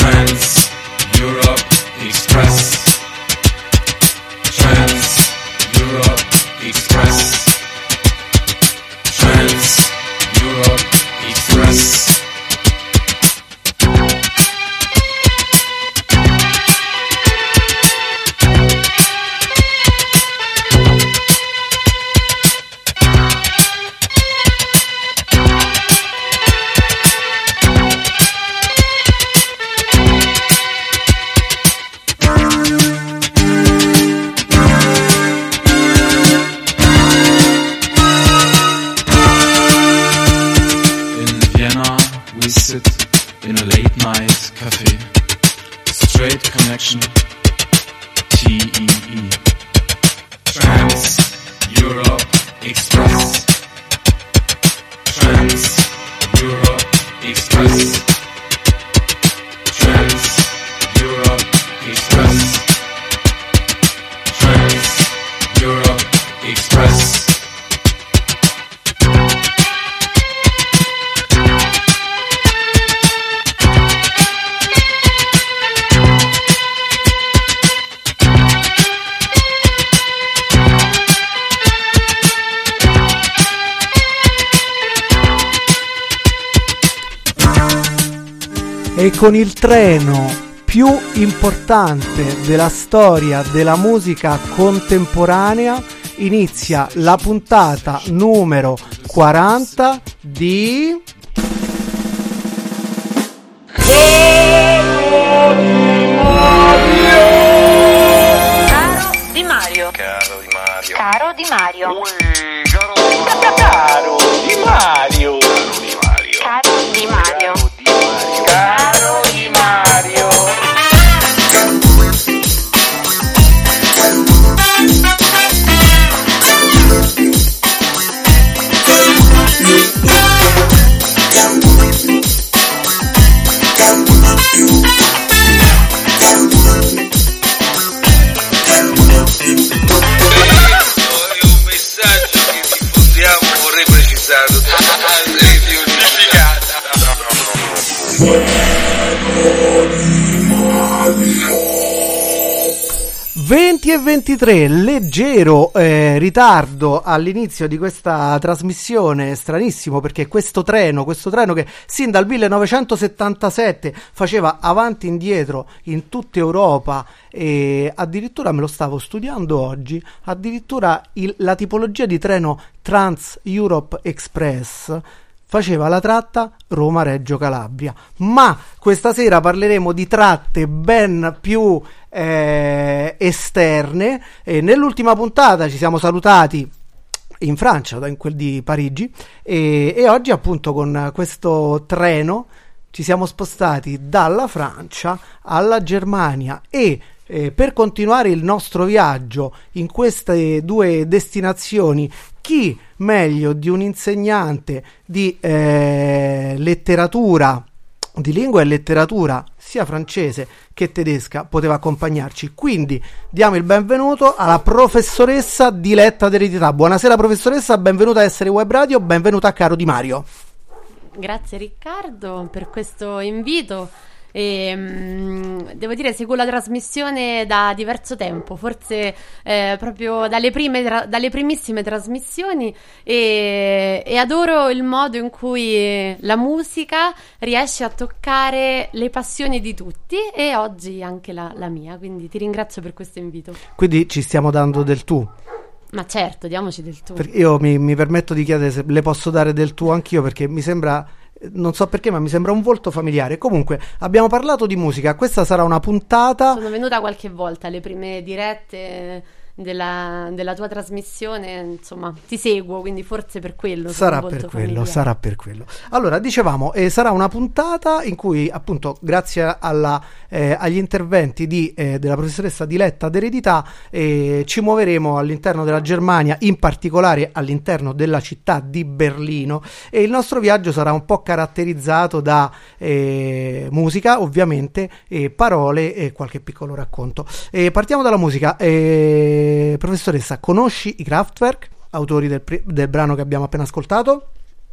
France Europe Express. Con il treno più importante della storia della musica contemporanea inizia la puntata numero 40 di Caro di Mario. Caro di Mario. Caro di Mario. Ui, 23, leggero eh, ritardo all'inizio di questa trasmissione, stranissimo perché questo treno, questo treno che sin dal 1977 faceva avanti e indietro in tutta Europa e addirittura me lo stavo studiando oggi, addirittura il- la tipologia di treno Trans Europe Express faceva la tratta Roma-Reggio Calabria. Ma questa sera parleremo di tratte ben più eh, esterne. E nell'ultima puntata ci siamo salutati in Francia, in quel di Parigi, e, e oggi appunto con questo treno ci siamo spostati dalla Francia alla Germania e eh, per continuare il nostro viaggio in queste due destinazioni, chi meglio di un insegnante di eh, letteratura, di lingua e letteratura, sia francese che tedesca, poteva accompagnarci. Quindi diamo il benvenuto alla professoressa Diletta d'eredità. Buonasera professoressa, benvenuta a Essere Web Radio, benvenuta a Caro Di Mario. Grazie Riccardo per questo invito. E, mm, devo dire, seguo la trasmissione da diverso tempo, forse eh, proprio dalle, prime tra- dalle primissime trasmissioni e, e adoro il modo in cui la musica riesce a toccare le passioni di tutti e oggi anche la, la mia, quindi ti ringrazio per questo invito. Quindi ci stiamo dando del tu. Ma certo, diamoci del tu. Perché io mi, mi permetto di chiedere se le posso dare del tu anch'io perché mi sembra non so perché, ma mi sembra un volto familiare. Comunque, abbiamo parlato di musica. Questa sarà una puntata. Sono venuta qualche volta alle prime dirette della, della tua trasmissione, insomma, ti seguo, quindi forse per quello. Sarà per quello, familiare. sarà per quello. Allora, dicevamo, eh, sarà una puntata in cui, appunto, grazie alla, eh, agli interventi di, eh, della professoressa Diletta d'eredità, eh, ci muoveremo all'interno della Germania, in particolare all'interno della città di Berlino. E il nostro viaggio sarà un po' caratterizzato da eh, musica, ovviamente, e parole e qualche piccolo racconto. Eh, partiamo dalla musica. Eh, professoressa, conosci i Kraftwerk, autori del, del brano che abbiamo appena ascoltato?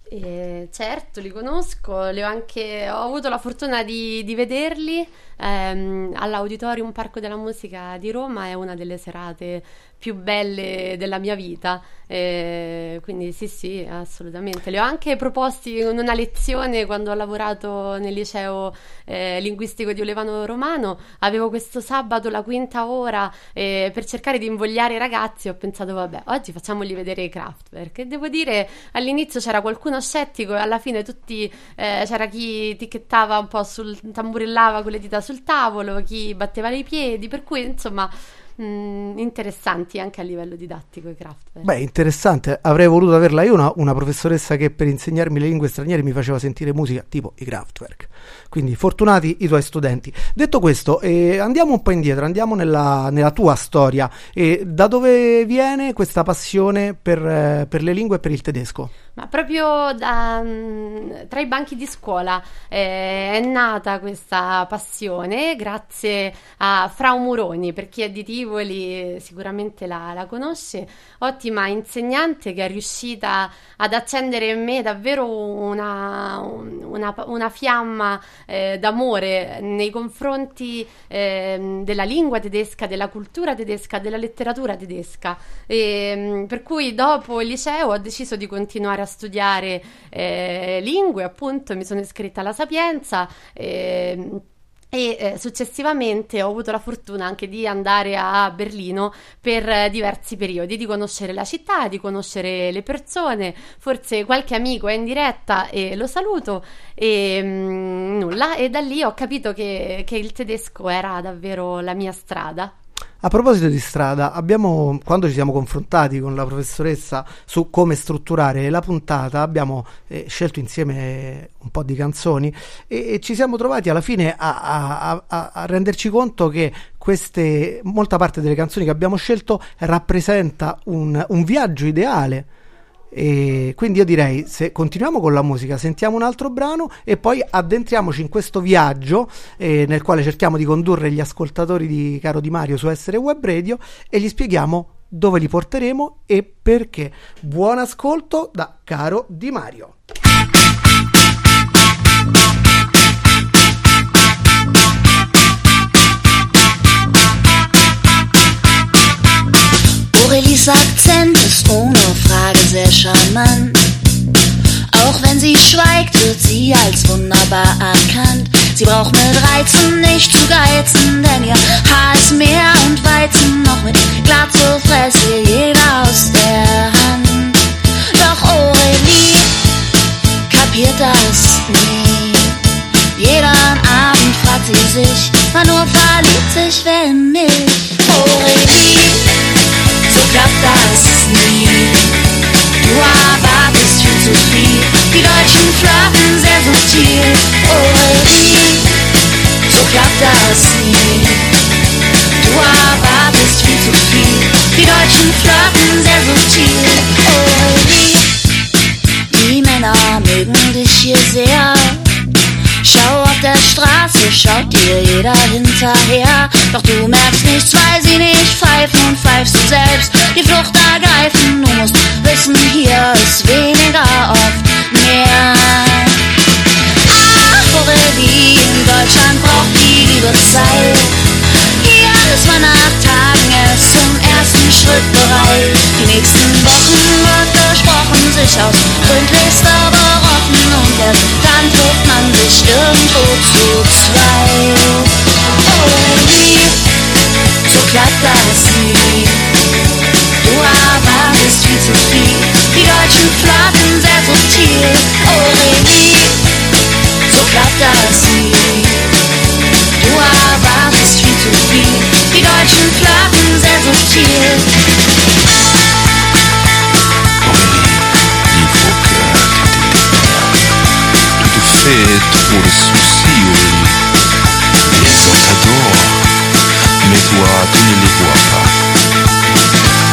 Eh, certo, li conosco, li ho anche ho avuto la fortuna di, di vederli ehm, all'Auditorium Parco della Musica di Roma, è una delle serate più belle della mia vita, eh, quindi sì sì, assolutamente. Li ho anche proposti in una lezione quando ho lavorato nel liceo eh, linguistico di Olevano Romano, avevo questo sabato la quinta ora eh, per cercare di invogliare i ragazzi, ho pensato vabbè, oggi facciamogli vedere i Kraftwerk. E devo dire all'inizio c'era qualcuno scettico e alla fine tutti eh, c'era chi ticchettava un po' sul tamburellava con le dita sul tavolo, chi batteva i piedi, per cui insomma mh, interessanti anche a livello didattico i Kraftwerk. Beh, interessante. Avrei voluto averla io, una, una professoressa che per insegnarmi le lingue straniere mi faceva sentire musica tipo i Kraftwerk. Quindi fortunati i tuoi studenti. Detto questo, eh, andiamo un po' indietro, andiamo nella, nella tua storia. E da dove viene questa passione per, eh, per le lingue e per il tedesco? Ma proprio da, mh, tra i banchi di scuola eh, è nata questa passione grazie a Frau Muroni, per chi è di Tivoli sicuramente la, la conosce, ottima insegnante che è riuscita ad accendere in me davvero una, una, una fiamma eh, d'amore nei confronti ehm, della lingua tedesca, della cultura tedesca, della letteratura tedesca. E, mh, per cui dopo il liceo ho deciso di continuare a studiare eh, lingue, appunto mi sono iscritta alla Sapienza. ehm, e eh, successivamente ho avuto la fortuna anche di andare a Berlino per eh, diversi periodi, di conoscere la città, di conoscere le persone, forse qualche amico è in diretta e lo saluto e mm, nulla, e da lì ho capito che, che il tedesco era davvero la mia strada. A proposito di strada, abbiamo, quando ci siamo confrontati con la professoressa su come strutturare la puntata, abbiamo eh, scelto insieme un po' di canzoni e, e ci siamo trovati alla fine a, a- a- a renderci conto che queste, molta parte delle canzoni che abbiamo scelto rappresenta un, un viaggio ideale. E quindi io direi se continuiamo con la musica, sentiamo un altro brano e poi addentriamoci in questo viaggio eh, nel quale cerchiamo di condurre gli ascoltatori di Caro Di Mario su Essere Web Radio e gli spieghiamo dove li porteremo e perché. Buon ascolto da Caro Di Mario. Ohne Frage charmant. Auch wenn sie schweigt, wird sie als wunderbar erkannt. Sie braucht mit Reizen nicht zu geizen, denn ihr Haar ist mehr und Weizen. Noch mit Glatze fräst ihr jeder aus der Hand. Doch Aurelie kapiert das nie. Jeden Abend fragt sie sich, wann nur verliebt sich wer in mich. Aurelie so klappt das nie. Boah, war viel zu viel. Die Deutschen tragen sehr subtil. Oh, ich, so klappt das nie. Du aber bist viel zu viel. Die Deutschen flirten sehr subtil. Oh, ich, die Männer mögen dich hier sehr schaut dir jeder hinterher. Doch du merkst nichts, weil sie nicht pfeifen und pfeifst du selbst. Die Flucht ergreifen, du musst wissen, hier ist weniger oft mehr. Ach, Aurelie, in Deutschland braucht die Liebe Zeit. Hier ist man nach Tagen erst zum ersten Schritt bereit. Die nächsten Wochen wird gesprochen, sich aus gründlichster beroffen und erst dann sich irgendwo zu zweit. Aurelie, so klappt das nie. Du erwartest viel zu viel, die Deutschen flirten sehr subtil. Aurelie, so klappt das nie. Du erwartest viel zu viel, die Deutschen flirten sehr subtil. Trop de soucis, Aurélie. Les gens t'adorent, mais toi, tu ne les vois pas.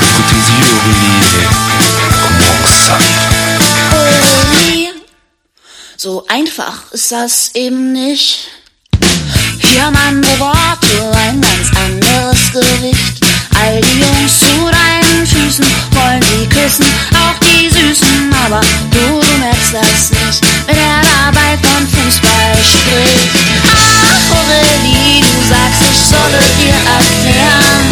Ouvre tes yeux, et commence vivre. Aurelie, so einfach ist das eben nicht. Hier andere Worte, ein ganz anderes Gewicht. All die Jungs zu deinen Füßen wollen sie küssen, auch die Süßen, aber du, du merkst das nicht, wenn er dabei von Fußball spricht. Ach, Aurelie, du sagst, ich solle dir erklären,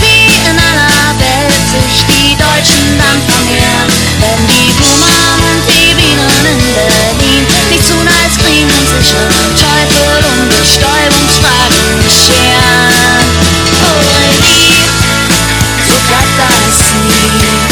wie in aller Welt sich die Deutschen dann vermehren, wenn die Blumen und die Bienen in Berlin nicht tun als und sich um Teufel und Bestäubungsfragen scheren. Aurelie, so klappt das nie.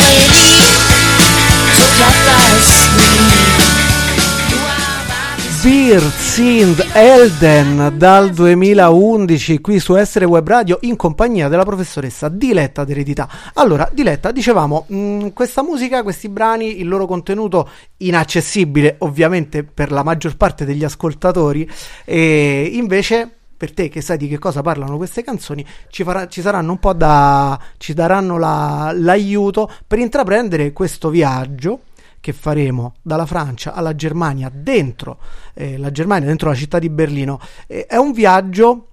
Bir Sind Elden dal 2011 qui su Essere Web Radio in compagnia della professoressa Diletta d'Eredità. Allora, Diletta, dicevamo, mh, questa musica, questi brani, il loro contenuto inaccessibile ovviamente per la maggior parte degli ascoltatori e invece per te che sai di che cosa parlano queste canzoni, ci, farà- ci saranno un po' da. ci daranno la- l'aiuto per intraprendere questo viaggio che faremo dalla Francia alla Germania dentro eh, la Germania, dentro la città di Berlino. Eh, è un viaggio.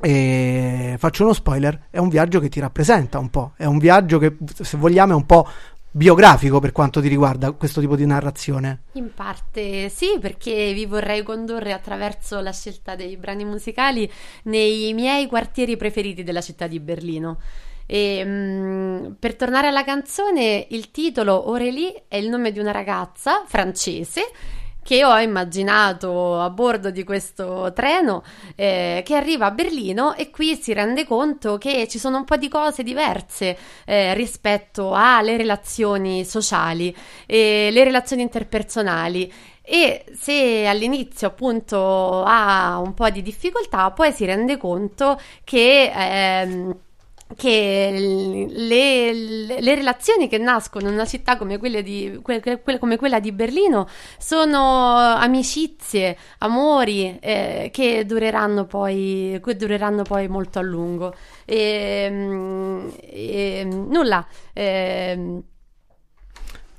eh, faccio uno spoiler: è un viaggio che ti rappresenta un po'. È un viaggio che, se vogliamo, è un po' biografico per quanto ti riguarda questo tipo di narrazione. In parte sì, perché vi vorrei condurre attraverso la scelta dei brani musicali nei miei quartieri preferiti della città di Berlino. E, mm, per tornare alla canzone, il titolo Aurélie è il nome di una ragazza francese che ho immaginato a bordo di questo treno eh, che arriva a Berlino e qui si rende conto che ci sono un po' di cose diverse eh, rispetto alle relazioni sociali e le relazioni interpersonali. E se all'inizio appunto ha un po' di difficoltà, poi si rende conto che ehm, che le, le- relazioni che nascono in una città come, di, que- come quella di Berlino sono amicizie, amori eh, che dureranno poi, che dureranno poi molto a lungo. E, mm, e, nulla. ehm,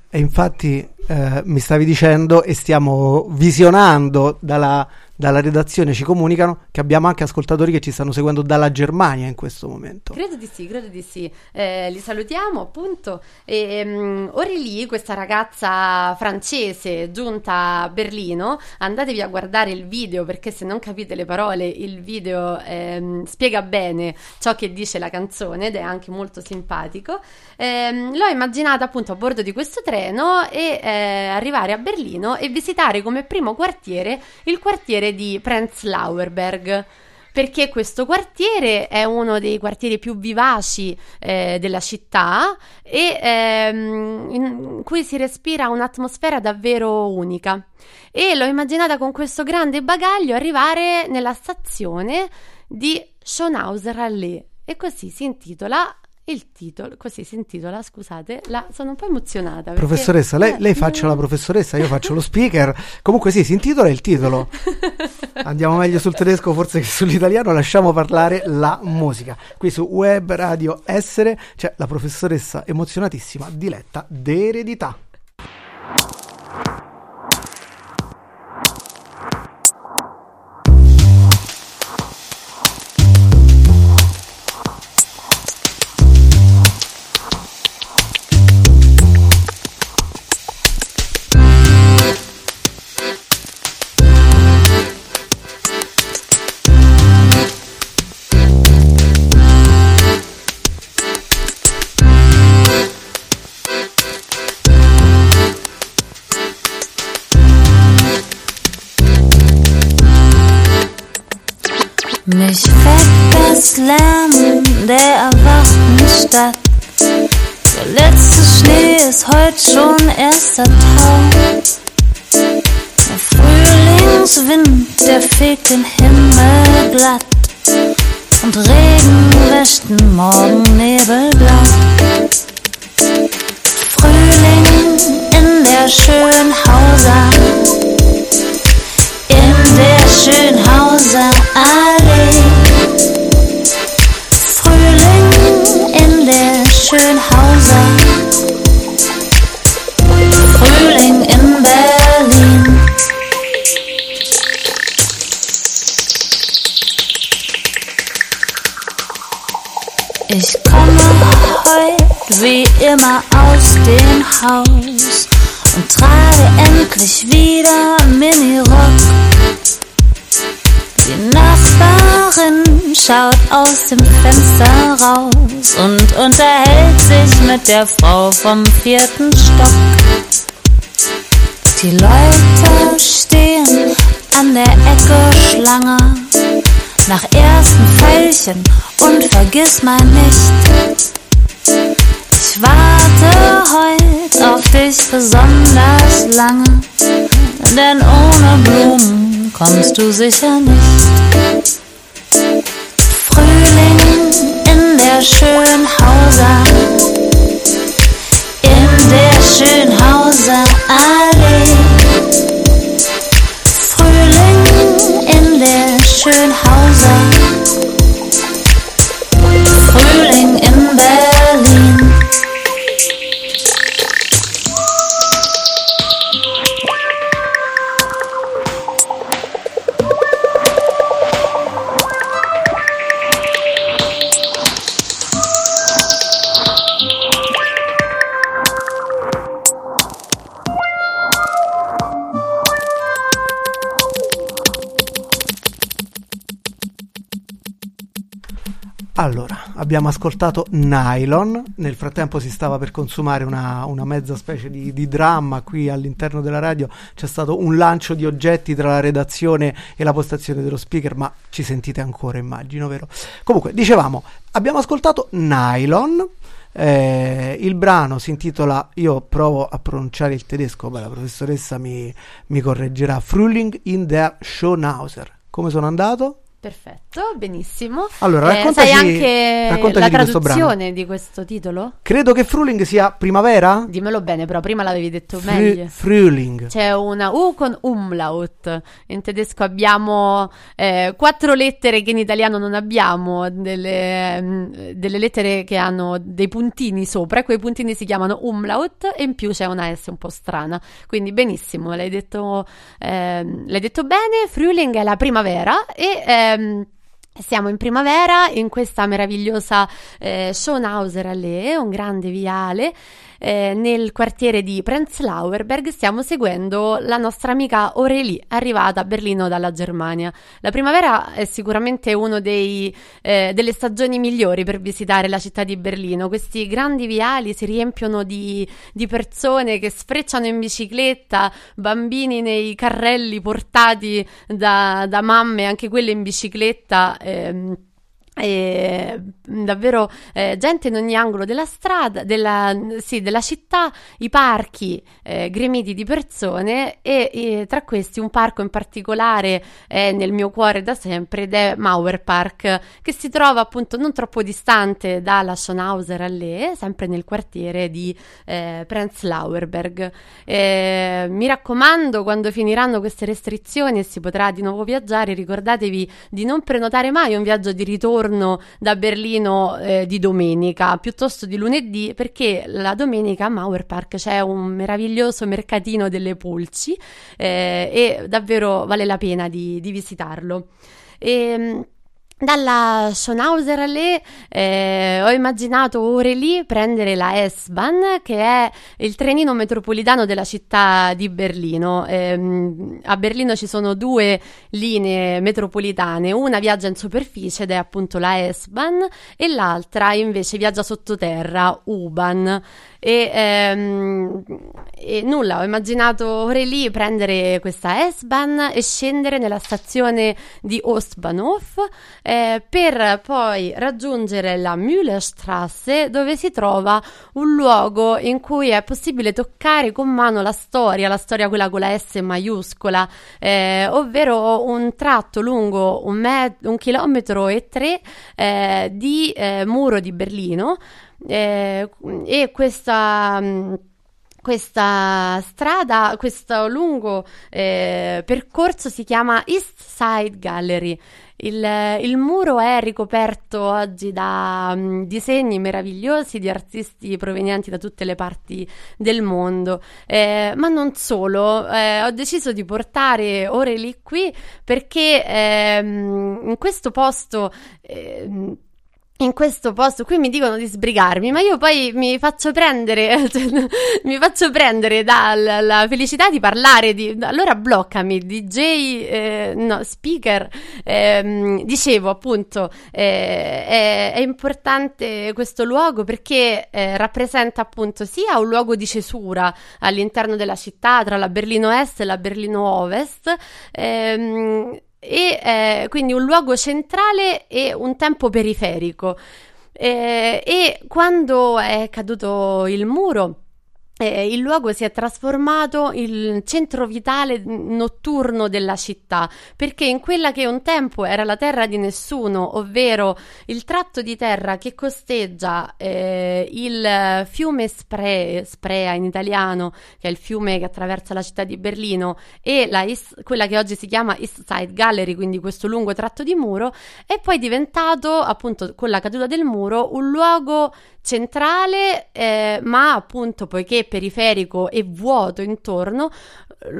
E infatti eh, mi stavi dicendo e stiamo visionando dalla, dalla redazione, ci comunicano che abbiamo anche ascoltatori che ci stanno seguendo dalla Germania in questo momento. Credo di sì, credo di sì. Eh, li salutiamo appunto. E, um, Aurélie, questa ragazza francese giunta a Berlino, andatevi a guardare il video perché se non capite le parole, il video ehm, spiega bene ciò che dice la canzone ed è anche molto simpatico. Ehm, l'ho immaginata appunto a bordo di questo treno e eh, arrivare a Berlino e visitare come primo quartiere il quartiere di Prenzlauer Berg perché questo quartiere è uno dei quartieri più vivaci eh, della città e ehm, in cui si respira un'atmosfera davvero unica. E l'ho immaginata con questo grande bagaglio arrivare nella stazione di Schönhauser Allee e così si intitola Il titolo, così si intitola, scusate, la, sono un po' emozionata. perché- Professoressa, lei, eh, lei faccia la professoressa, io faccio lo speaker. Comunque sì, si intitola il titolo. Andiamo meglio sul tedesco forse che sull'italiano, lasciamo parlare la musica. Qui su Web Radio Essere c'è la professoressa emozionatissima Diletta d'Eredità. Heute schon erster Tau. Der Frühlingswind, der fegt den Himmel glatt. Und Regen wäscht den Morgennebel blau. Frühling in der Schönhauser in der Schönhauser Ich komme heute wie immer aus dem Haus und trage endlich wieder Minirock. Die Nachbarin schaut aus dem Fenster raus und unterhält sich mit der Frau vom vierten Stock. Die Leute stehen an der Ecke Schlange nach ersten Pfeilchen und vergiss mal nicht. Ich warte heute auf dich besonders lange, denn ohne Blumen kommst du sicher nicht. Frühling in der Schönhauser, in der Schönhauser abbiamo ascoltato Nylon, nel frattempo si stava per consumare una, una mezza specie di, di dramma qui all'interno della radio, c'è stato un lancio di oggetti tra la redazione e la postazione dello speaker, ma ci sentite ancora immagino, vero? Comunque, dicevamo, abbiamo ascoltato Nylon, eh, il brano si intitola, io provo a pronunciare il tedesco, beh, la professoressa mi, mi correggerà, Frühling in der Schönhauser. Come sono andato? Perfetto, benissimo. Allora, Eh, raccontaci- sai anche la traduzione di questo titolo? Credo che Frühling sia primavera? Dimmelo bene, però prima l'avevi detto Frü- meglio. Frühling. C'è una U con umlaut. In tedesco abbiamo eh, quattro lettere che in italiano non abbiamo, delle, mm, delle lettere che hanno dei puntini sopra, e quei puntini si chiamano umlaut e in più c'è una S un po' strana. Quindi benissimo, l'hai detto, ehm, l'hai detto bene, Frühling è la primavera e... ehm, siamo in primavera in questa meravigliosa eh, Schönhauser Allee, un grande viale eh, nel quartiere di Prenzlauer Berg. Stiamo seguendo la nostra amica Aurélie, arrivata a Berlino dalla Germania. La primavera è sicuramente una delle stagioni migliori per visitare la città di Berlino. Questi grandi viali si riempiono di, di persone che sfrecciano in bicicletta, bambini nei carrelli portati da, da mamme, anche quelle in bicicletta. ehm, e, davvero eh, gente in ogni angolo della strada, della, sì, della città, i parchi eh, gremiti di persone e, e tra questi un parco in particolare è nel mio cuore da sempre ed è Mauer Park che si trova appunto non troppo distante dalla Schonhauser Allee, sempre nel quartiere di eh, Prenzlauer Berg. Eh, mi raccomando, quando finiranno queste restrizioni e si potrà di nuovo viaggiare, ricordatevi di non prenotare mai un viaggio di ritorno da Berlino eh, di domenica, piuttosto di lunedì, perché la domenica a Mauer Park c'è un meraviglioso mercatino delle pulci eh, e davvero vale la pena di, di visitarlo. E, dalla Schonhauser Allee eh, ho immaginato ore lì prendere la S-Bahn che è il trenino metropolitano della città di Berlino. Eh, a Berlino ci sono due linee metropolitane, una viaggia in superficie ed è appunto la S-Bahn e l'altra invece viaggia sottoterra, U-Bahn. E, ehm, e nulla, ho immaginato ore lì prendere questa S-Bahn e scendere nella stazione di Ostbahnhof eh, per poi raggiungere la Müllerstrasse dove si trova un luogo in cui è possibile toccare con mano la storia, la storia quella con la S maiuscola, eh, ovvero un tratto lungo un, met- un chilometro e tre eh, di eh, muro di Berlino. Eh, e questa mh, questa strada, questo lungo eh, percorso si chiama East Side Gallery. Il, il muro è ricoperto oggi da mm, disegni meravigliosi di artisti provenienti da tutte le parti del mondo, eh, ma non solo. eh, ho deciso di portare ore qui perché ehm, in questo posto ehm, in questo posto qui mi dicono di sbrigarmi, ma io poi mi faccio prendere, cioè, mi faccio prendere dalla felicità di parlare di, allora bloccami, DJ, eh, no, speaker, ehm, dicevo appunto, eh, è, è importante questo luogo perché eh, rappresenta appunto sia un luogo di cesura all'interno della città tra la Berlino Est e la Berlino Ovest, ehm, e eh, quindi un luogo centrale e un tempo periferico. Eh, e quando è caduto il muro, eh, il luogo si è trasformato in centro vitale notturno della città, perché in quella che un tempo era la terra di nessuno, ovvero il tratto di terra che costeggia eh, il fiume Spree, Sprea in italiano, che è il fiume che attraversa la città di Berlino, e East, quella che oggi si chiama East Side Gallery, quindi questo lungo tratto di muro, è poi diventato, appunto, con la caduta del muro, un luogo centrale, eh, ma appunto poiché periferico e vuoto intorno,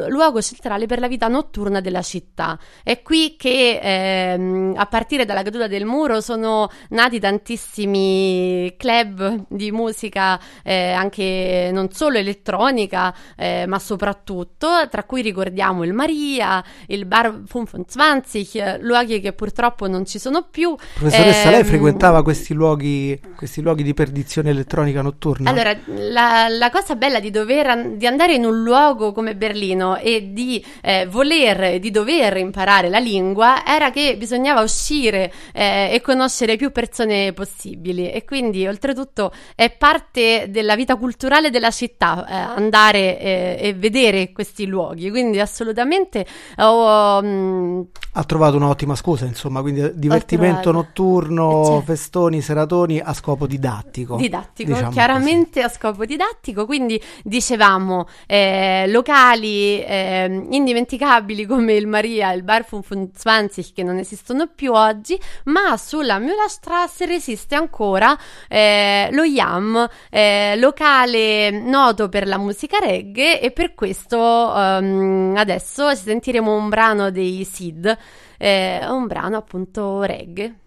luogo centrale per la vita notturna della città. È qui che ehm, a partire dalla caduta del muro sono nati tantissimi club di musica, eh, anche non solo elettronica, eh, ma soprattutto, tra cui ricordiamo il Maria, il Bar 25, luoghi che purtroppo non ci sono più. Professoressa, lei Ehm, frequentava questi luoghi, questi luoghi di perdizione elettronica notturna? Allora, la, la cosa bella di dover di andare in un luogo come Berlino e di eh, voler e di dover imparare la lingua era che bisognava uscire eh, e conoscere più persone possibili e quindi oltretutto è parte della vita culturale della città eh, andare eh, e vedere questi luoghi, quindi assolutamente ho, mm, Ha trovato un'ottima scusa, insomma, quindi divertimento notturno, Eh, certo. festoni, seratoni a scopo didattico. Didattico, diciamo chiaramente a scopo didattico, quindi dicevamo eh, locali eh, indimenticabili come il Maria e il Bar 25 che non esistono più oggi, ma sulla Müllerstrasse resiste ancora eh, lo Yam, eh, locale noto per la musica reggae e per questo ehm, adesso sentiremo un brano dei Sid, eh, un brano appunto reggae. così.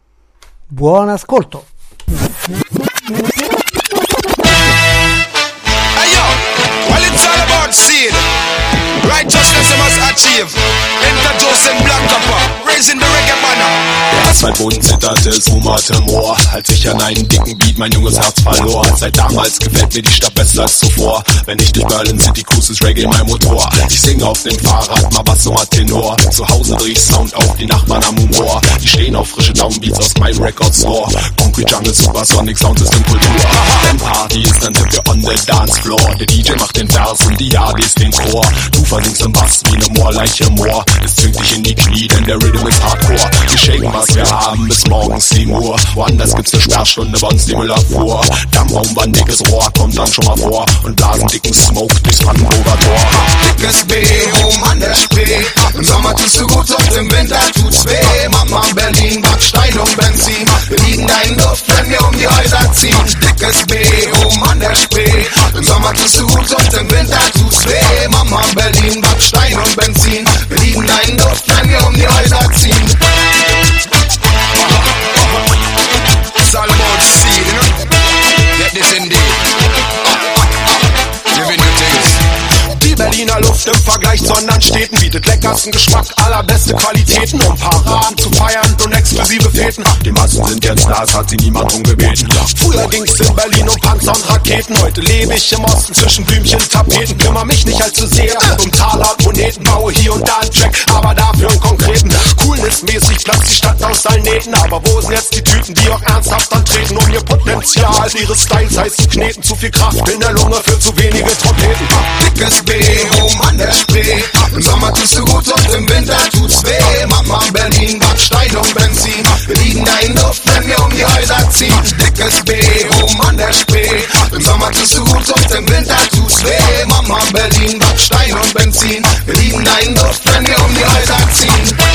Buon ascolto. Ayo, well it's all about seed. Righteousness you must achieve. Introducing black copper, raising the reggae banner. Yes, Zeit Boden zitterte, es rumorte Moor. Als ich an einen dicken Beat mein junges Herz verlor. Seit damals gefällt mir die Stadt besser als zuvor. Wenn ich durch Berlin City cruise, ist Reggae mein Motor. Ich singe auf dem Fahrrad, mal Bass, mal Tenor. Zu Hause dreh ich Sound auf, die Nachbarn am Humor. Die stehen auf frische Downbeats aus meinem Record Store. Concrete Jungle, Supersonic Sound ist in Kultur. Wenn Party ist, dann sind wir on the dance floor. Der DJ macht den Vers und die Adis den Chor. Du versinkst im Bass wie ne Moorleiche Moor. Es zwingt dich in die Knie, denn der Rhythm ist Hardcore. Wir shaken, was wir haben, bis morgens 7 Uhr. Woanders gibt's ne Sperrstunde, bei uns die Müllabfuhr. Dammraum, dickes Rohr, kommt dann schon mal vor. Und blasen dicken Smoke durchs Brandenburger Tor. Dickes B, oben an der Spree. Im Sommer tust du gut und im Winter tut's weh. Mama Berlin, Backstein und Benzin. Wir liegen da in Luft, wenn wir um die Häuser ziehen. Dickes B, oben an der Spree. Im Sommer tust du gut und im Winter tut's weh. Mama Berlin, Backstein und Benzin. Wir liegen da in Luft, wenn wir um die Häuser ziehen. scene. It's all about the you know? Get this in there. Berliner Luft im Vergleich zu anderen Städten bietet leckersten Geschmack, allerbeste Qualitäten, um Paraden zu feiern und exklusive Feten. Die Massen sind jetzt da, hat sie niemand drum gebeten. Früher ging's in Berlin um Panzer und Raketen, heute lebe ich im Osten zwischen Blümchen, Tapeten. Kümmer mich nicht allzu sehr um Taler und Moneten, baue hier und da einen Track, aber dafür einen konkreten. Coolness-mäßig platzt die Stadt aus allen Nähten, aber wo sind jetzt die Typen, die auch ernsthaft antreten, um ihr Potenzial ihres Styles heiß zu kneten? Zu viel Kraft in der Lunge für zu wenige Trompeten. Dickes B, oben an der Spree. Im Sommer tust du gut und im Winter tut's weh. Mama Berlin, Backstein und Benzin. Wir liegen da in Luft, wenn wir um die Häuser ziehen. Dickes B, oben an der Spree. Im Sommer tust du gut und im Winter tut's weh. Mama Berlin, Backstein und Benzin. Wir liegen da in Luft, wenn wir um die Häuser ziehen.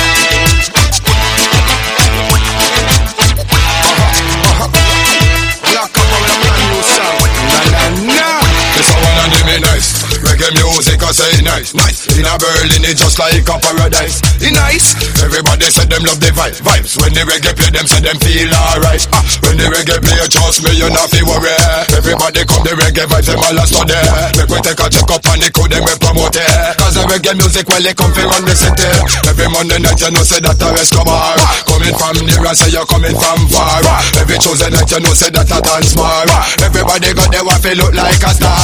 In a Berlin it's just like a paradise. It nice. Everybody said them love the vibe, vibes. When the reggae play, them say them feel alright. Ah, when the reggae play, trust me, you not feel worry. Everybody come the reggae vibes, them all a study. Make we take a check up on the crew, them we promote it. Cause the reggae music, well, they come from run the city. Every Monday night, you know say that I a Escobar. Coming from near, I say you're coming from far. Every Tuesday night, you know say that a dance bar. Everybody got their waffle look like a star.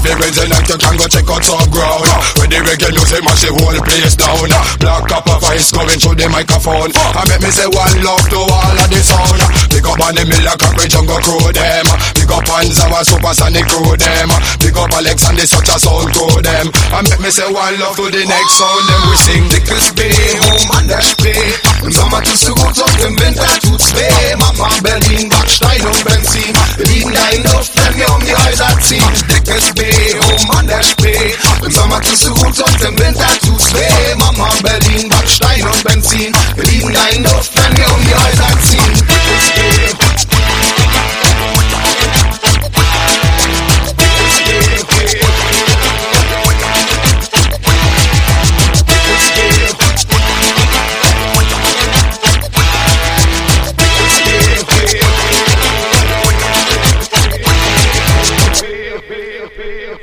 Every Wednesday night, you can go check out some ground. When the reggae music mash the whole place down. Ah, black up a voice coming through the microphone. Ah, I make me say one love to all of the sound. Ah, Big up on the Miller Cockroach Jungle crew them. Big up on our supersonic crew them. Big up Alex and the such a sound crew them. I make me say one love to the next sound. Then we sing Dickes B, der Spree. Im Sommer tust du gut und im Winter tut's weh. Mama Berlin, Backstein und Benzin. Wir liegen da in Luft, wenn wir um die Häuser ziehen. Dickes B, der Spree. Im Sommer tust du gut und im Winter tut's weh. Mama Berlin, Backstein und Benzin. Wir liegen da in Luft, wenn wir um die Häuser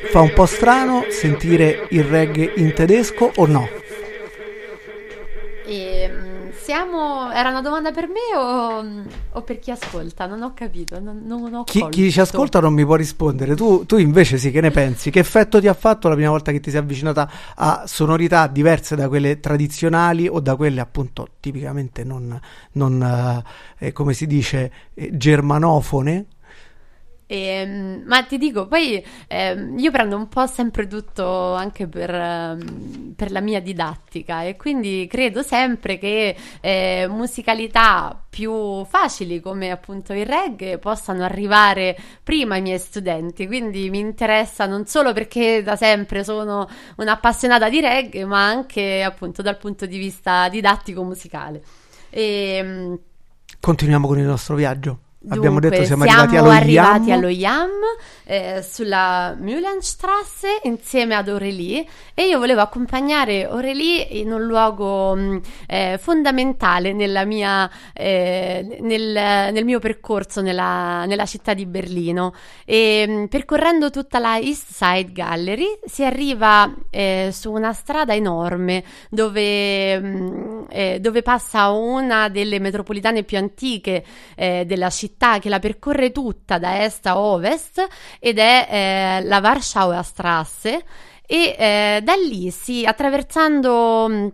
Fa un po' strano sentire il reggae in tedesco o no? E, mm, siamo... Era una domanda per me o, o per chi ascolta? Non ho capito, non, non ho Chi, chi ci ascolta non mi può rispondere. Tu, tu invece sì, che ne pensi? Che effetto ti ha fatto la prima volta che ti sei avvicinata a sonorità diverse da quelle tradizionali o da quelle appunto tipicamente non, non eh, eh, come si dice, eh, germanofone? Ehm, ma ti dico, poi ehm, io prendo un po' sempre tutto anche per, ehm, per la mia didattica e quindi credo sempre che eh, musicalità più facili come appunto il reggae possano arrivare prima ai miei studenti, quindi mi interessa non solo perché da sempre sono un'appassionata di reggae, ma anche appunto dal punto di vista didattico musicale. E, Continuiamo con il nostro viaggio. Abbiamo Dunque, detto siamo arrivati allo arrivati Yam. allo Yam, eh, sulla Mühlenstrasse insieme ad Aurélie e io volevo accompagnare Aurélie in un luogo mh, eh, fondamentale nella mia, eh, nel, nel mio percorso nella, nella città di Berlino e mh, percorrendo tutta la East Side Gallery si arriva eh, su una strada enorme dove, mh, eh, dove passa una delle metropolitane più antiche eh, della città che la percorre tutta da est a ovest ed è eh, la Warschauer Strasse e eh, da lì si attraversando mh,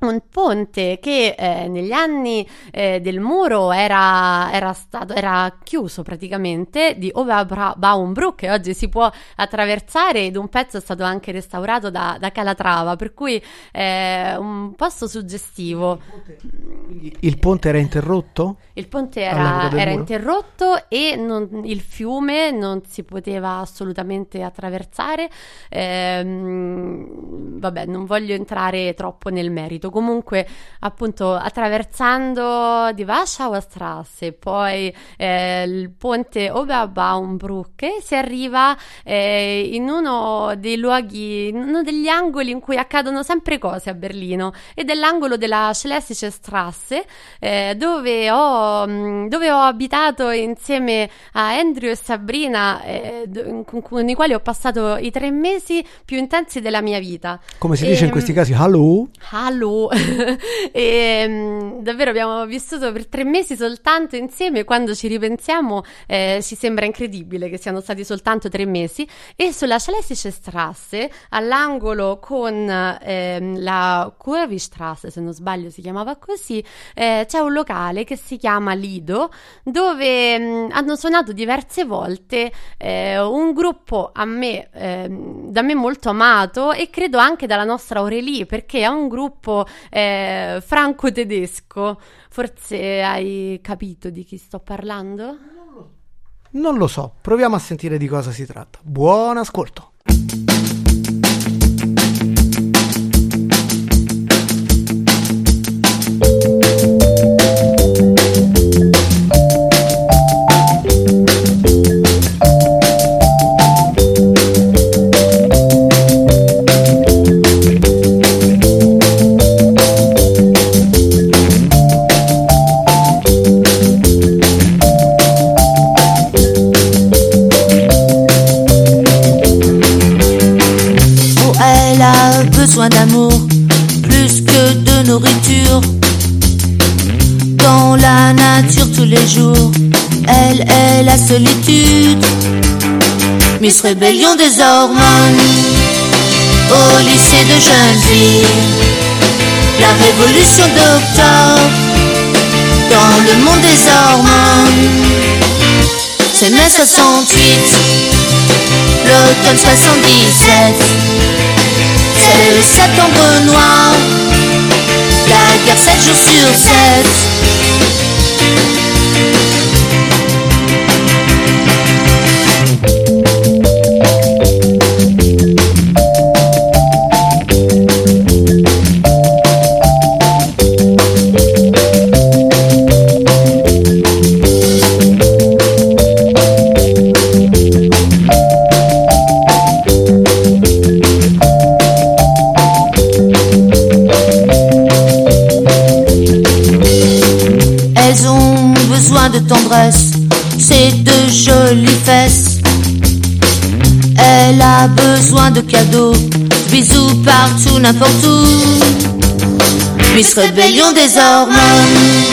un ponte che eh, negli anni eh, del muro era, era stato era chiuso praticamente di Oberbaumbrück e oggi si può attraversare ed un pezzo è stato anche restaurato da, da Calatrava per cui è un posto suggestivo Il ponte era interrotto? il ponte era, era interrotto e non- il fiume non si poteva assolutamente attraversare. Ehm, vabbè, non voglio entrare troppo nel merito. Comunque, appunto, attraversando die Warschauer Straße, poi eh, il ponte Oberbaumbrücke, si arriva eh, in uno dei luoghi, in uno degli angoli in cui accadono sempre cose a Berlino ed è l'angolo della Schlesische Strasse eh, dove, ho, mh, dove ho abitato insieme a Andrew e Sabrina eh, con, con i quali ho passato i tre mesi più intensi della mia vita. Come si dice in Ehm, questi casi? Hello? Hallo! e, mm, davvero abbiamo vissuto per tre mesi soltanto insieme. Quando ci ripensiamo, eh, ci sembra incredibile che siano stati soltanto tre mesi. E sulla Schlesische Strasse, all'angolo con ehm, la Kurvistrasse, se non sbaglio si chiamava così, eh, c'è un locale che si chiama Lido, dove mm, hanno suonato diverse volte eh, un gruppo a me, ehm, da me molto amato e credo anche dalla nostra Aurelie, perché è un gruppo eh, franco-tedesco. Forse hai capito di chi sto parlando? Non lo so, proviamo a sentire di cosa si tratta. Buon ascolto. Besoin d'amour plus que de nourriture. Dans la nature tous les jours, elle est la solitude. Miss Rébellion des hormones, au lycée de filles, la révolution d'octobre, dans le monde des hormones. C'est mai 68, l'automne 77. C'est le septembre noir, la guerre 7 jours sur 7. Besoin de tendresse, c'est de jolies fesses. Elle a besoin de cadeaux, bisous partout, n'importe où. Miss Rébellion des hormones,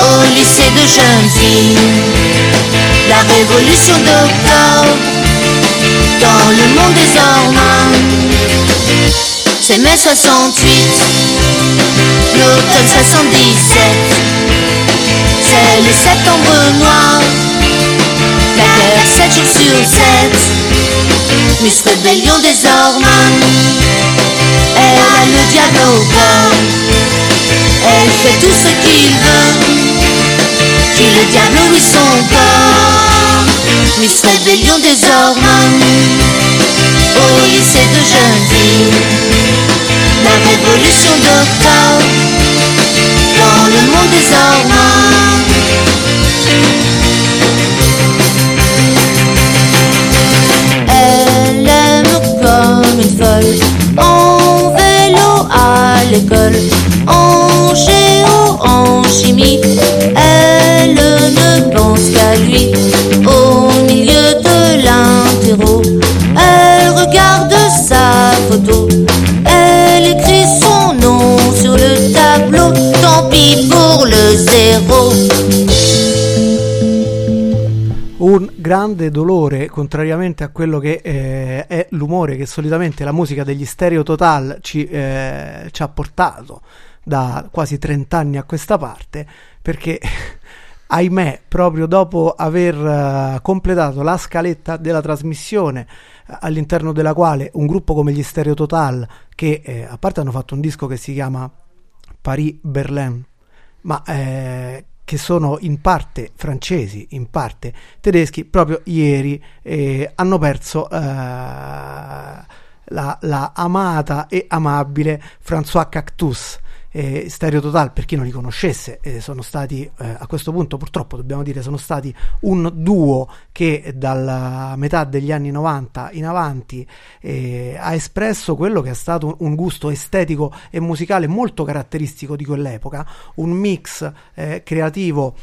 au lycée de jeunes filles. La révolution d'octobre, dans le monde des hormones. C'est mai 68, l'automne 77. C'est le septembre noir, la guerre 7 jours sur 7. Miss Rébellion des hormones, elle a le diable au corps. Elle fait tout ce qu'il veut, qui le diable oui son corps. Miss Rébellion des hormones, au lycée de filles. La révolution d'octobre, dans le monde des hormones. en vélo à l'école, en géo, en chimie. Elle ne pense qu'à lui. Au milieu de l'interro, elle regarde sa photo. Elle écrit son nom sur le tableau. Tant pis pour le zéro. Grande dolore, contrariamente a quello che eh, è l'umore che solitamente la musica degli Stereo Total ci, eh, ci ha portato da quasi 30 anni a questa parte, perché ahimè, proprio dopo aver eh, completato la scaletta della trasmissione eh, all'interno della quale un gruppo come gli Stereo Total, che eh, a parte hanno fatto un disco che si chiama Paris Berlin, ma eh, che sono in parte francesi, in parte tedeschi, proprio ieri eh, hanno perso eh, la, la amata e amabile François Cactus. Eh, Stereo Total, per chi non li conoscesse, eh, sono stati eh, a questo punto purtroppo dobbiamo dire sono stati un duo che dalla metà degli anni 90 in avanti eh, ha espresso quello che è stato un gusto estetico e musicale molto caratteristico di quell'epoca, un mix eh, creativo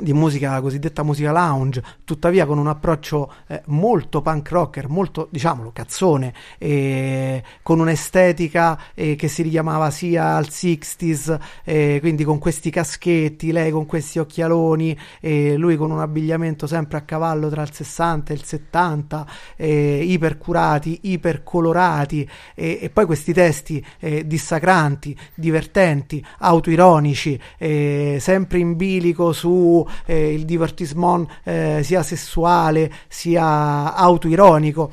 di musica cosiddetta musica lounge, tuttavia con un approccio eh, molto punk rocker, molto diciamolo cazzone, eh, con un'estetica eh, che si richiamava sia al 60s, eh, quindi con questi caschetti, lei con questi occhialoni, lui con un abbigliamento sempre a cavallo tra il 60 e il 70, eh, ipercurati, ipercolorati e poi questi testi eh, dissacranti, divertenti, autoironici, sempre in bilico su eh, il divertissement eh, sia sessuale sia autoironico.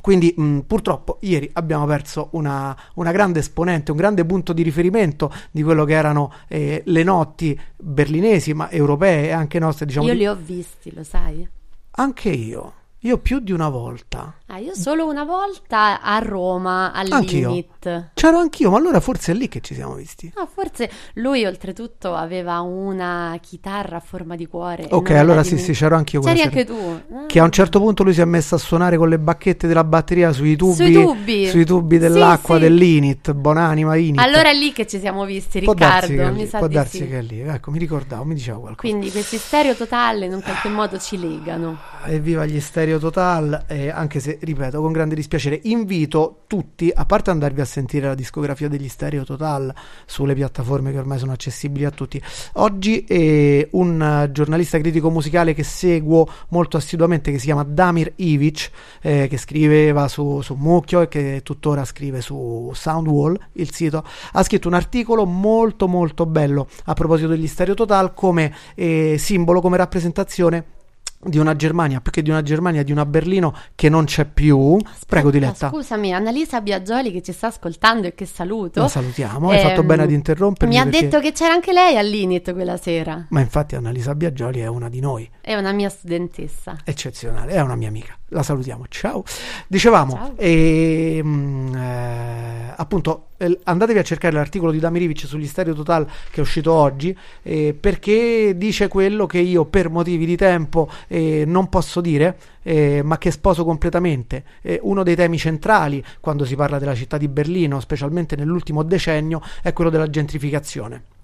Quindi mh, purtroppo ieri abbiamo perso una, una, grande esponente, un grande punto di riferimento di quello che erano eh, le notti berlinesi, ma europee e anche nostre. Diciamo, io li ho visti, lo sai? Anche io. Io più di una volta. Ah, io solo una volta a Roma, all'Init. C'ero anch'io, ma allora forse è lì che ci siamo visti. Ah, forse lui oltretutto aveva una chitarra a forma di cuore. Ok, allora sì, sì, c'ero anch'io. C'eri anche tu. Che a un certo punto lui si è messo a suonare con le bacchette della batteria sui tubi, sui tubi, sui tubi dell'acqua sì, sì. dell'Init. Buonanima Init. Allora è lì che ci siamo visti, può Riccardo. Darsi mi lì, sa può darsi sì. che è lì. Ecco, mi ricordavo, mi diceva qualcosa. Quindi questi stereo totale in un qualche modo ci legano. Evviva gli stereo total, eh, anche se, ripeto, con grande dispiacere, invito tutti, a parte andarvi a sentire la discografia degli stereo total sulle piattaforme che ormai sono accessibili a tutti. Oggi eh, un giornalista critico musicale che seguo molto assiduamente, che si chiama Damir Ivic, eh, che scriveva su, su Mucchio e che tuttora scrive su Soundwall, il sito, ha scritto un articolo molto molto bello a proposito degli stereo total come eh, simbolo, come rappresentazione di una Germania, più che di una Germania, di una Berlino che non c'è più. Prego, Diletta. Scusami, Annalisa Biagioli che ci sta ascoltando e che saluto. La salutiamo, hai fatto Ehm, bene ad interrompermi. Mi ha perché- detto che c'era anche lei all'Init quella sera. Ma infatti Annalisa Biagioli è una di noi, È una mia studentessa. eccezionale, è una mia amica. La salutiamo, ciao. Dicevamo, Ciao. ehm, eh, appunto, eh, andatevi a cercare l'articolo di Damirivic sugli Stereo Total che è uscito oggi, eh, perché dice quello che io per motivi di tempo eh, non posso dire, eh, ma che sposo completamente. Eh, uno dei temi centrali quando si parla della città di Berlino, specialmente nell'ultimo decennio, è quello della gentrificazione.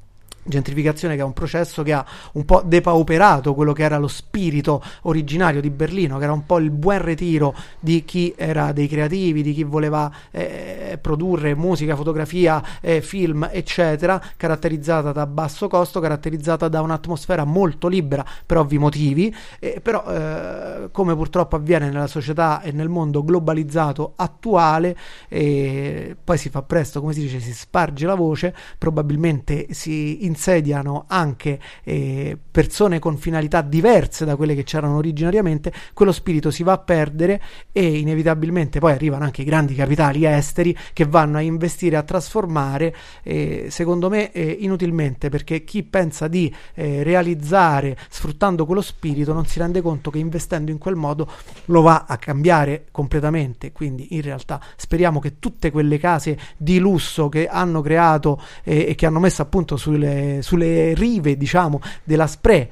Gentrificazione che è un processo che ha un po' depauperato quello che era lo spirito originario di Berlino, che era un po' il buon ritiro di chi era dei creativi, di chi voleva eh, produrre musica, fotografia, eh, film, eccetera, caratterizzata da basso costo, caratterizzata da un'atmosfera molto libera per ovvi motivi, eh, però eh, come purtroppo avviene nella società e nel mondo globalizzato attuale, eh, poi si fa presto, come si dice, si sparge la voce, probabilmente si insediano anche eh, persone con finalità diverse da quelle che c'erano originariamente, quello spirito si va a perdere e inevitabilmente poi arrivano anche i grandi capitali esteri che vanno a investire, a trasformare, eh, secondo me eh, inutilmente, perché chi pensa di eh, realizzare sfruttando quello spirito non si rende conto che investendo in quel modo lo va a cambiare completamente. Quindi in realtà speriamo che tutte quelle case di lusso che hanno creato eh, e che hanno messo appunto sulle, sulle rive, diciamo, della Spree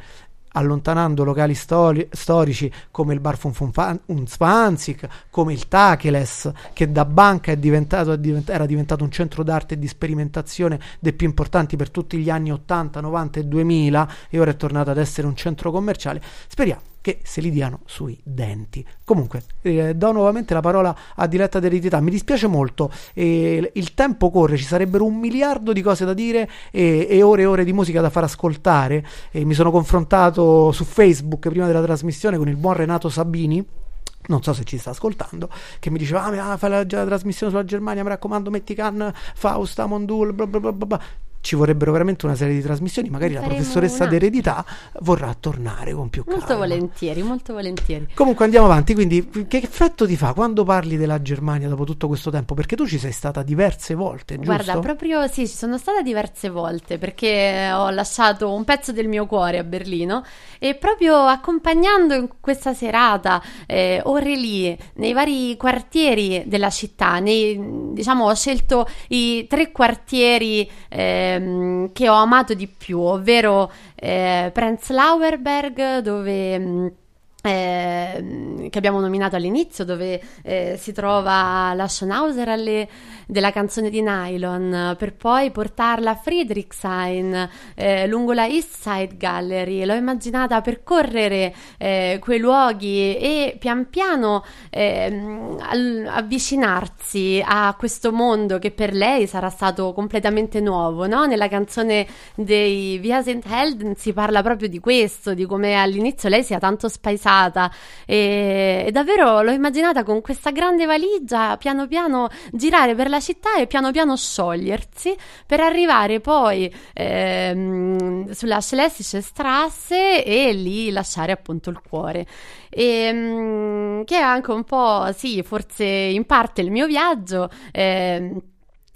allontanando locali stori- storici come il Bar Fun Fun Fan- Unzwanzig, come il Tacheles, che da banca diventato, divent- era diventato un centro d'arte e di sperimentazione dei più importanti per tutti gli anni 80, 90 e 2000 e ora è tornato ad essere un centro commerciale. Speriamo che se li diano sui denti. Comunque, eh, do nuovamente la parola a Diletta d'eredità. Mi dispiace molto, eh, il tempo corre, ci sarebbero un miliardo di cose da dire e, e ore e ore di musica da far ascoltare. Mi sono confrontato su Facebook prima della trasmissione con il buon Renato Sabini non so se ci sta ascoltando, che mi diceva: Ah, fai la, la trasmissione sulla Germania, mi raccomando, metti Can, Fausta, Mondul, bla bla bla bla. Ci vorrebbero veramente una serie di trasmissioni, magari la professoressa d'eredità vorrà tornare con più calma. Molto volentieri, molto volentieri. Comunque andiamo avanti, quindi che effetto ti fa quando parli della Germania dopo tutto questo tempo? Perché tu ci sei stata diverse volte, giusto? Guarda, proprio sì, ci sono stata diverse volte perché ho lasciato un pezzo del mio cuore a Berlino e proprio accompagnando in questa serata eh, ore lì nei vari quartieri della città, nei, diciamo ho scelto i tre quartieri eh, che ho amato di più, ovvero eh, Prenzlauer Berg, dove eh, che abbiamo nominato all'inizio, dove eh, si trova la Schonhauser alle, della canzone di Nylon, per poi portarla a Friedrichshain eh, lungo la East Side Gallery. L'ho immaginata percorrere eh, quei luoghi e pian piano ehm, avvicinarsi a questo mondo che per lei sarà stato completamente nuovo. No? Nella canzone dei Via St. Helden si parla proprio di questo, di come all'inizio lei sia tanto spaesata e, e, davvero l'ho immaginata con questa grande valigia piano piano girare per la città e piano piano sciogliersi per arrivare poi ehm, sulla Schlesische Strasse e lì lasciare appunto il cuore. E, mh, che è anche un po' sì forse in parte il mio viaggio ehm,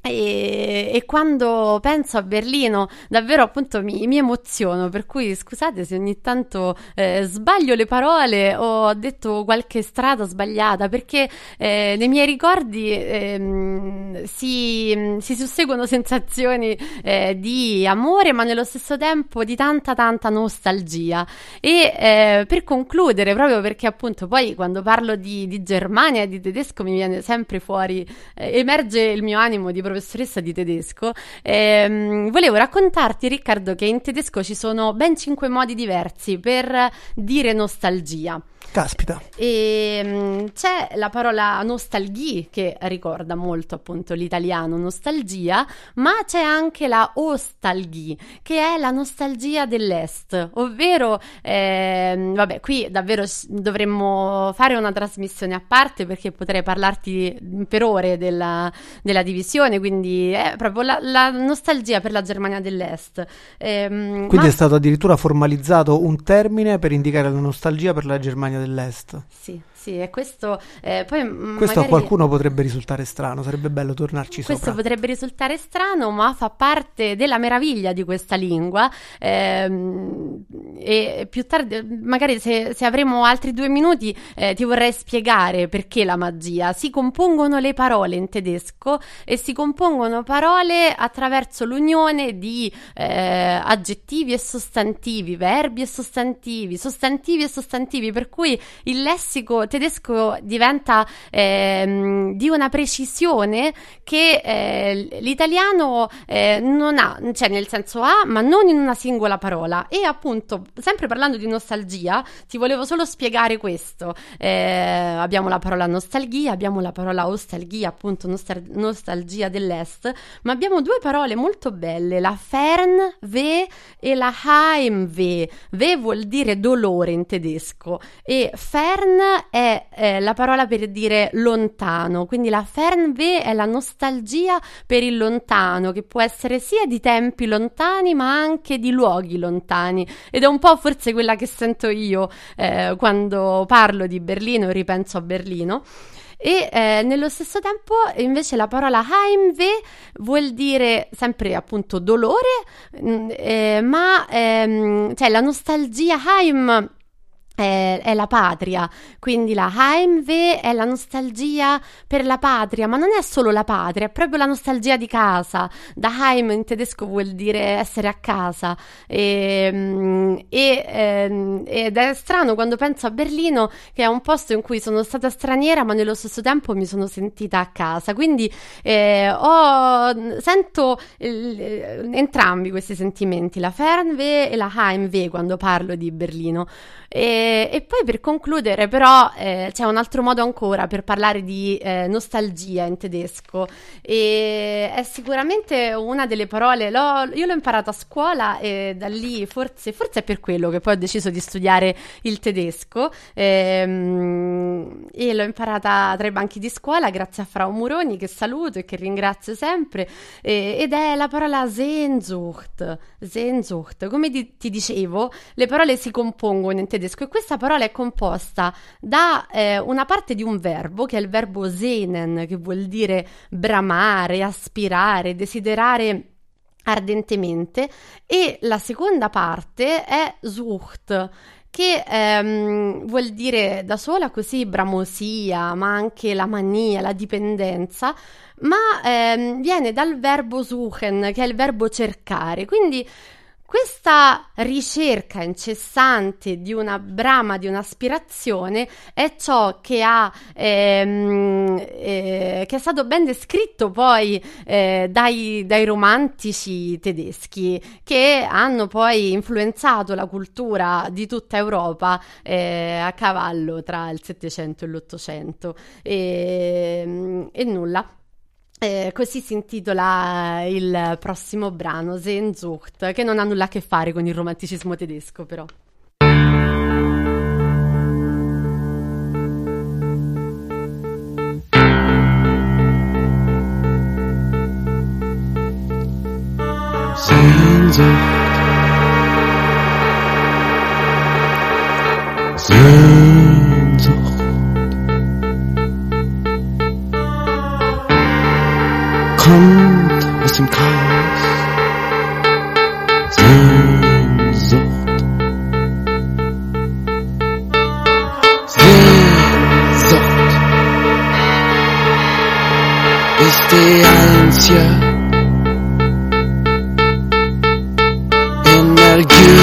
e, e, quando penso a Berlino davvero appunto mi, mi emoziono per cui scusate se ogni tanto eh, sbaglio le parole o ho detto qualche strada sbagliata perché eh, nei miei ricordi eh, si, si, susseguono sensazioni eh, di amore ma nello stesso tempo di tanta tanta nostalgia. E eh, per concludere proprio perché appunto poi quando parlo di, di Germania di tedesco mi viene sempre fuori eh, emerge il mio animo di professoressa di tedesco, ehm, volevo raccontarti, Riccardo, che in tedesco ci sono ben cinque modi diversi per dire nostalgia. Caspita. E um, c'è la parola nostalgie che ricorda molto appunto l'italiano nostalgia, ma c'è anche la ostalgie che è la nostalgia dell'est, ovvero ehm, vabbè, qui davvero dovremmo fare una trasmissione a parte perché potrei parlarti per ore della, della divisione, quindi è proprio la, la, nostalgia per la Germania dell'est. Ehm, quindi ma... è stato addirittura formalizzato un termine per indicare la nostalgia per la Germania dell'est. Sì, sì, e questo eh, poi Questo magari... a qualcuno potrebbe risultare strano, sarebbe bello tornarci questo sopra. Questo potrebbe risultare strano, ma fa parte della meraviglia di questa lingua. Ehm, e più tardi, magari se, se avremo altri due minuti, eh, ti vorrei spiegare perché la magia. Si compongono le parole in tedesco e si compongono parole attraverso l'unione di eh, aggettivi e sostantivi, verbi e sostantivi, sostantivi e sostantivi, per cui il lessico tedesco diventa ehm, di una precisione che eh, l'italiano eh, non ha, cioè nel senso ha, ma non in una singola parola. E appunto, sempre parlando di nostalgia, ti volevo solo spiegare questo. Eh, abbiamo la parola nostalgia, abbiamo la parola ostalgia, appunto nostal- nostalgia dell'est, ma abbiamo due parole molto belle, la Fernweh e la Heimweh. Weh vuol dire dolore in tedesco e Fern è è la parola per dire lontano, quindi la Fernweh è la nostalgia per il lontano, che può essere sia di tempi lontani ma anche di luoghi lontani ed è un po' forse quella che sento io eh, quando parlo di Berlino ripenso a Berlino. E eh, nello stesso tempo invece la parola Heimweh vuol dire sempre appunto dolore, mh, mm, eh, ma ehm, cioè la nostalgia Heim è, è la patria, quindi la Heimweh è la nostalgia per la patria, ma non è solo la patria, è proprio la nostalgia di casa. Daheim in tedesco vuol dire essere a casa e, mm, e, ehm, ed è strano quando penso a Berlino che è un posto in cui sono stata straniera ma nello stesso tempo mi sono sentita a casa, quindi eh, ho, sento eh, entrambi questi sentimenti, la Fernweh e la Heimweh quando parlo di Berlino. E, e poi per concludere, però, eh, c'è un altro modo ancora per parlare di eh, nostalgia in tedesco. E è sicuramente una delle parole. L'ho, io l'ho imparato a scuola e da lì forse, forse è per quello che poi ho deciso di studiare il tedesco. Ehm, e l'ho imparata tra i banchi di scuola grazie a Frau Muroni, che saluto e che ringrazio sempre. E, ed è la parola Sehnsucht. Sehnsucht. Come di, ti dicevo, le parole si compongono in tedesco e questa parola è composta da eh, una parte di un verbo che è il verbo sehnen, che vuol dire bramare, aspirare, desiderare ardentemente e la seconda parte è sucht che ehm, vuol dire da sola così bramosia, ma anche la mania, la dipendenza, ma ehm, viene dal verbo suchen, che è il verbo cercare. Quindi questa ricerca incessante di una brama, di un'aspirazione, è ciò che, ha, ehm, eh, che è stato ben descritto poi eh, dai, dai, romantici tedeschi, che hanno poi influenzato la cultura di tutta Europa eh, a cavallo tra il Settecento e l'Ottocento. E, e nulla. Eh, così si intitola il prossimo brano, Sehnsucht, che non ha nulla a che fare con il romanticismo tedesco, però. Sehnsucht. Sehnsucht. Kommt aus dem Chaos. Sehnsucht. Sehnsucht ist die einzige Energie.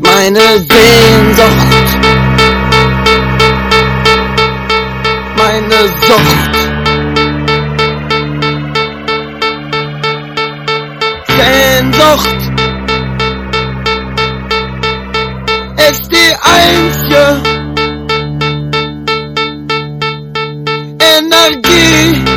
Meine Sehnsucht. Meine Sucht. Sehnsucht ist die einzige Energie.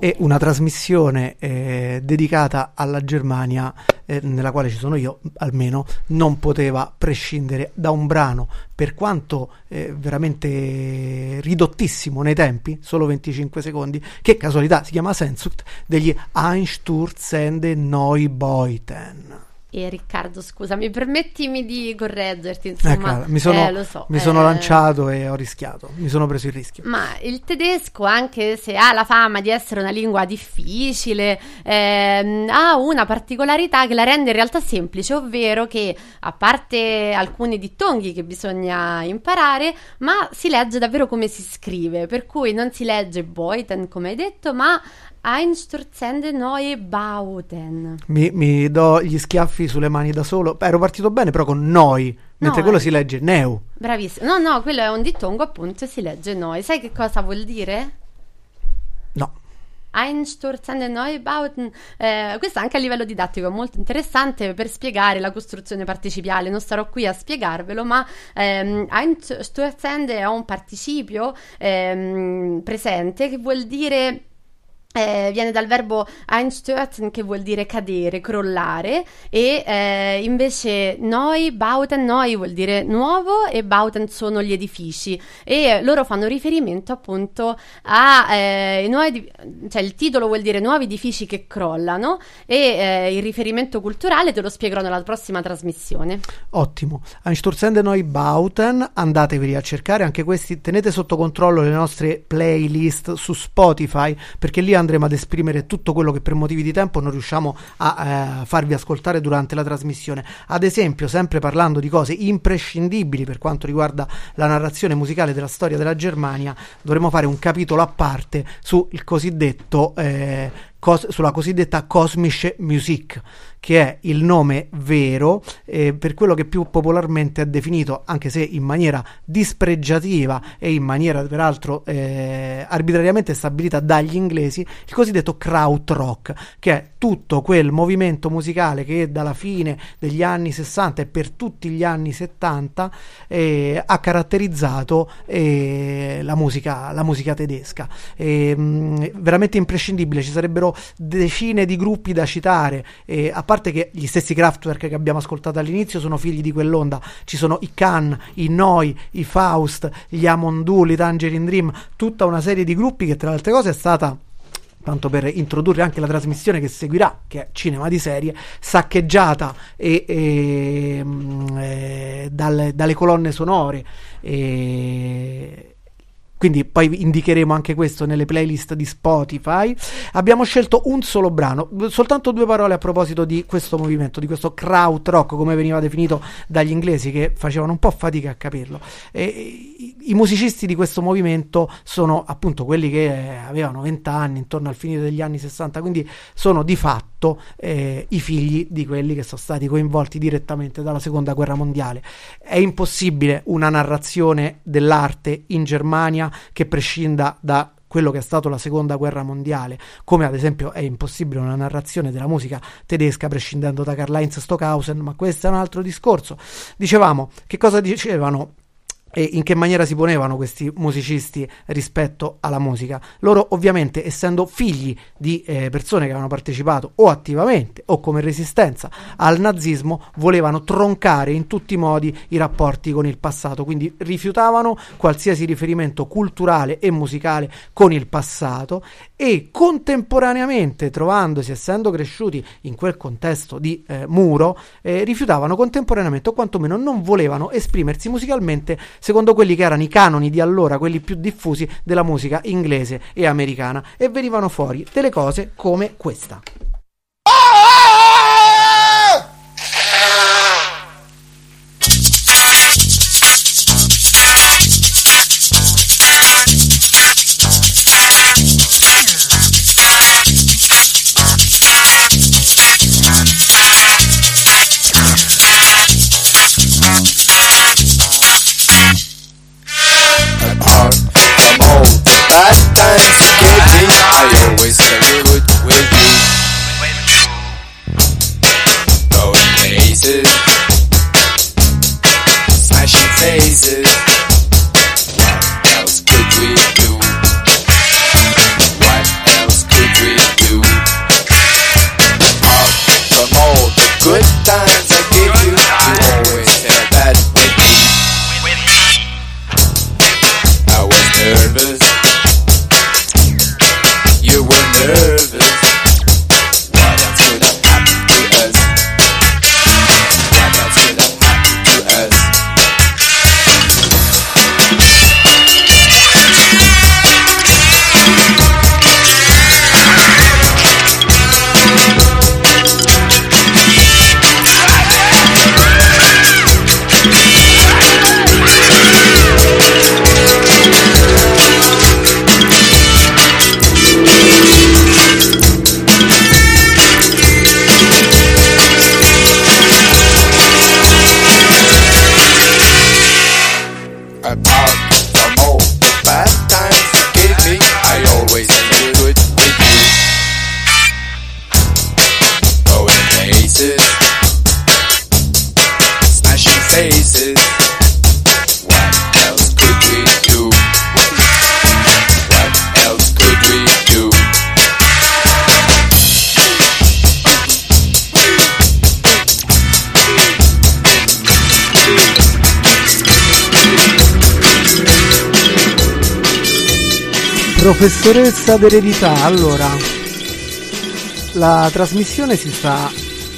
E una trasmissione eh, dedicata alla Germania eh, nella quale ci sono io almeno non poteva prescindere da un brano. Per quanto eh, veramente ridottissimo nei tempi solo 25 secondi che casualità si chiama Sensucht degli Einsturzende Neubeuten e Riccardo, scusami, permettimi di correggerti, insomma, ecco, mi sono, eh, so, mi sono eh, lanciato e ho rischiato, mi sono preso il rischio. Ma il tedesco, anche se ha la fama di essere una lingua difficile, ehm, ha una particolarità che la rende in realtà semplice, ovvero che a parte alcuni dittonghi che bisogna imparare, ma si legge davvero come si scrive, per cui non si legge Beuten, come hai detto, ma Einsturzende neue Bauten. Mi, mi, do gli schiaffi sulle mani da solo. Ero partito bene, però con noi, mentre No, quello si legge Neu. Bravissimo. No, no, quello è un dittongo, appunto, si legge noi. Sai che cosa vuol dire? No. Einsturzende Neubauten, eh, questo anche a livello didattico è molto interessante per spiegare la costruzione partecipiale. Non starò qui a spiegarvelo, ma ehm, Einsturzende è un participio ehm, presente che vuol dire eh, viene dal verbo einstürzen che vuol dire cadere, crollare e eh, invece noi, bauten, noi vuol dire nuovo e bauten sono gli edifici e loro fanno riferimento appunto a eh, nuovi, cioè il titolo vuol dire nuovi edifici che crollano e eh, il riferimento culturale te lo spiegherò nella prossima trasmissione. Ottimo. Einsturzende Noi Bauten, andatevi a cercare anche questi, tenete sotto controllo le nostre playlist su Spotify perché lì andremo ad esprimere tutto quello che per motivi di tempo non riusciamo a eh, farvi ascoltare durante la trasmissione. Ad esempio, sempre parlando di cose imprescindibili per quanto riguarda la narrazione musicale della storia della Germania, dovremo fare un capitolo a parte sul cosiddetto eh, cos- sulla cosiddetta Kosmische Musik, che è il nome vero eh, per quello che più popolarmente è definito, anche se in maniera dispregiativa e in maniera peraltro eh, arbitrariamente stabilita dagli inglesi, il cosiddetto krautrock, che è tutto quel movimento musicale che dalla fine degli anni 60 e per tutti gli anni 70 eh, ha caratterizzato eh, la, musica, la musica tedesca. E, mh, veramente imprescindibile, ci sarebbero decine di gruppi da citare, eh, a parte che gli stessi Kraftwerk che abbiamo ascoltato all'inizio sono figli di quell'onda, ci sono i Can, i Noi, i Faust, gli Amondu, i Tangerine Dream, tutta una serie di gruppi che tra le altre cose è stata tanto per introdurre anche la trasmissione che seguirà, che è Cinema di Serie, saccheggiata e, e, mm, eh, dalle, dalle colonne sonore. E, quindi poi indicheremo anche questo nelle playlist di Spotify. Abbiamo scelto un solo brano, soltanto due parole a proposito di questo movimento, di questo krautrock, come veniva definito dagli inglesi che facevano un po' fatica a capirlo. E, i, musicisti di questo movimento sono appunto quelli che avevano 20 anni, intorno al finire degli anni 60, quindi sono di fatto eh, i figli di quelli che sono stati coinvolti direttamente dalla seconda guerra mondiale. È impossibile una narrazione dell'arte in Germania che prescinda da quello che è stato la seconda guerra mondiale, come ad esempio è impossibile una narrazione della musica tedesca prescindendo da Karl-Heinz Stockhausen, ma questo è un altro discorso. Dicevamo, che cosa dicevano e in che maniera si ponevano questi musicisti rispetto alla musica. Loro ovviamente essendo figli di eh, persone che avevano partecipato o attivamente o come resistenza al nazismo, volevano troncare in tutti i modi i rapporti con il passato, quindi rifiutavano qualsiasi riferimento culturale e musicale con il passato e contemporaneamente trovandosi, essendo cresciuti in quel contesto di eh, muro, eh, rifiutavano contemporaneamente o quantomeno non volevano esprimersi musicalmente secondo quelli che erano i canoni di allora, quelli più diffusi della musica inglese e americana, e venivano fuori delle cose come questa. Professoressa d'eredità, allora, la trasmissione si sta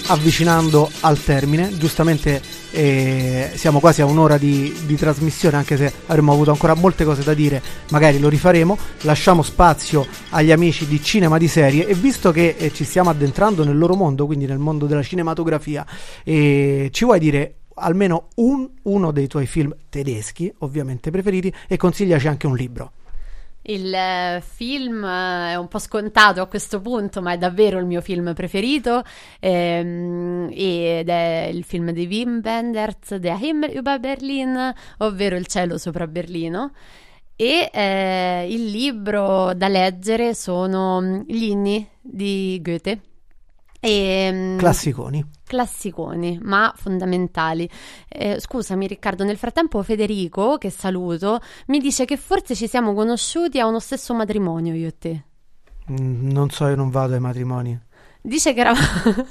avvicinando al termine, giustamente eh, siamo quasi a un'ora di, di trasmissione, anche se avremmo avuto ancora molte cose da dire, magari lo rifaremo, lasciamo spazio agli amici di cinema di serie e visto che eh, ci stiamo addentrando nel loro mondo, quindi nel mondo della cinematografia, eh, ci vuoi dire almeno un, uno dei tuoi film tedeschi, ovviamente preferiti, e consigliaci anche un libro. Il eh, film eh, è un po' scontato a questo punto, ma è davvero il mio film preferito ehm, ed è il film di Wim Wenders, Der Himmel über Berlin, ovvero Il cielo sopra Berlino. E eh, il libro da leggere sono mm, Gli inni di Goethe. E, mm, Classiconi. classiconi, ma fondamentali. Eh, scusami Riccardo, nel frattempo Federico, che saluto, mi dice che forse ci siamo conosciuti a uno stesso matrimonio io e te. Mm, non so, io non vado ai matrimoni. Dice che eravamo...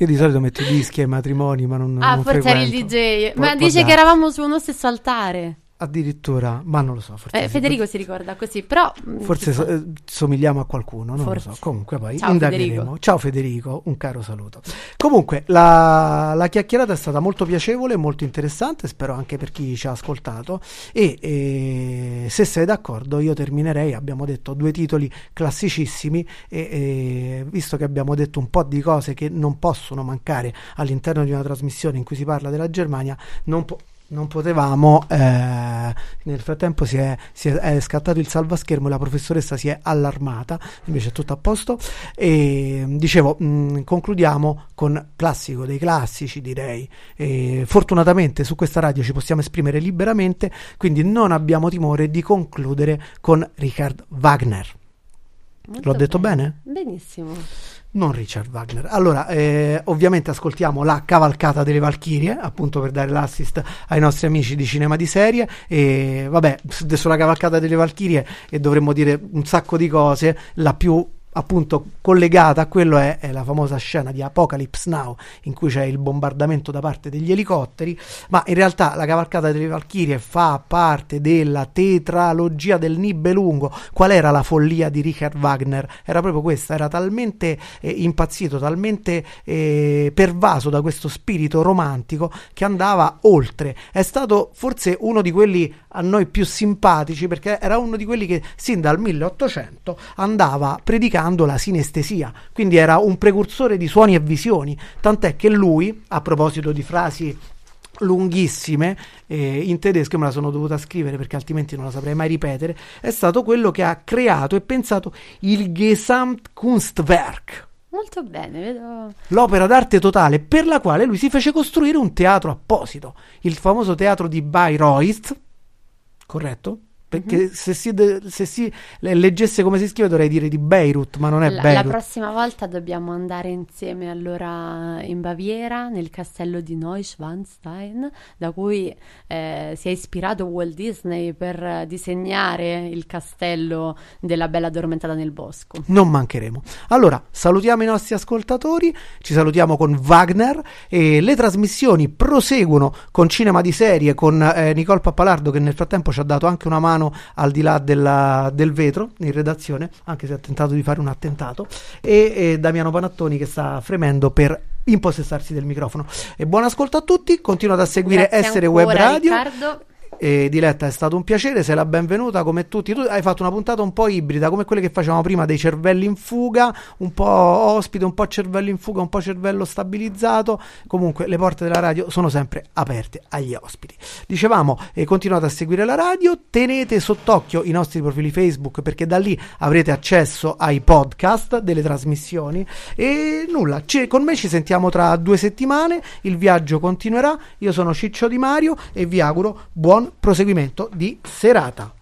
Io di solito metto i dischi ai matrimoni, ma non, ah, non forse eri il. DJ. Può- Ma dice che eravamo su uno stesso altare. Addirittura, ma non lo so. Forse, Eh, Federico si ricorda così, però... mm, forse so- eh, somigliamo a qualcuno, non Forse. lo so. Comunque poi Ciao, indagheremo. Federico. Ciao Federico, un caro saluto. Comunque, la, la chiacchierata è stata molto piacevole, molto interessante, spero anche per chi ci ha ascoltato. E eh, se sei d'accordo, io terminerei. Abbiamo detto due titoli classicissimi, e, e visto che abbiamo detto un po' di cose che non possono mancare all'interno di una trasmissione in cui si parla della Germania, non po- non potevamo, eh, nel frattempo si è, si è- è scattato il salvaschermo e la professoressa si è allarmata, invece è tutto a posto. E dicevo, mh, concludiamo con classico dei classici, direi. E fortunatamente su questa radio ci possiamo esprimere liberamente, quindi non abbiamo timore di concludere con Richard Wagner. Molto L'ho detto bene? Benissimo. Non Richard Wagner. Allora, eh, ovviamente ascoltiamo la cavalcata delle Valchirie, appunto per dare l'assist ai nostri amici di cinema di serie. E vabbè, sulla cavalcata delle Valchirie e dovremmo dire un sacco di cose. La più appunto collegata a quello è, è la famosa scena di Apocalypse Now in cui c'è il bombardamento da parte degli elicotteri ma in realtà la cavalcata delle Valchirie fa parte della tetralogia del Nibelungo qual era la follia di Richard Wagner? era proprio questa, era talmente eh, impazzito talmente eh, pervaso da questo spirito romantico che andava oltre è stato forse uno di quelli a noi più simpatici perché era uno di quelli che sin dal 1800 andava predicando la sinestesia, quindi era un precursore di suoni e visioni, tant'è che lui, a proposito di frasi lunghissime eh, in tedesco me la sono dovuta scrivere perché altrimenti non la saprei mai ripetere è stato quello che ha creato e pensato il Gesamtkunstwerk. Molto bene, vedo... l'opera d'arte totale per la quale lui si fece costruire un teatro apposito, il famoso teatro di Bayreuth, corretto? Perché se, si de- se si le- leggesse come si scrive dovrei dire di Beirut, ma non è La, la Beirut. prossima volta dobbiamo andare insieme allora in Baviera, nel castello di Neuschwanstein, da cui eh, si è ispirato Walt Disney per disegnare il castello della Bella Addormentata nel bosco. Non mancheremo. Allora, salutiamo i nostri ascoltatori, ci salutiamo con Wagner e le trasmissioni proseguono con Cinema di Serie, con eh, Nicole Pappalardo che nel frattempo ci ha dato anche una mano al di là della- del vetro in redazione, anche se ha tentato di fare un attentato, e, e Damiano Panattoni che sta fremendo per impossessarsi del microfono. E buon ascolto a tutti, continuate a seguire Grazie Essere ancora, Web Radio. Riccardo. E Diletta è stato un piacere, sei la benvenuta come tutti. Tu hai fatto una puntata un po' ibrida, come quelle che facevamo prima dei cervelli in fuga, un po' ospite, un po' cervello in fuga, un po' cervello stabilizzato. Comunque le porte della radio sono sempre aperte agli ospiti. Dicevamo, eh, continuate a seguire la radio, tenete sott'occhio i nostri profili Facebook perché da lì avrete accesso ai podcast delle trasmissioni. E nulla, ci- con me ci sentiamo tra due settimane, il viaggio continuerà. Io sono Ciccio Di Mario e vi auguro buon proseguimento di serata.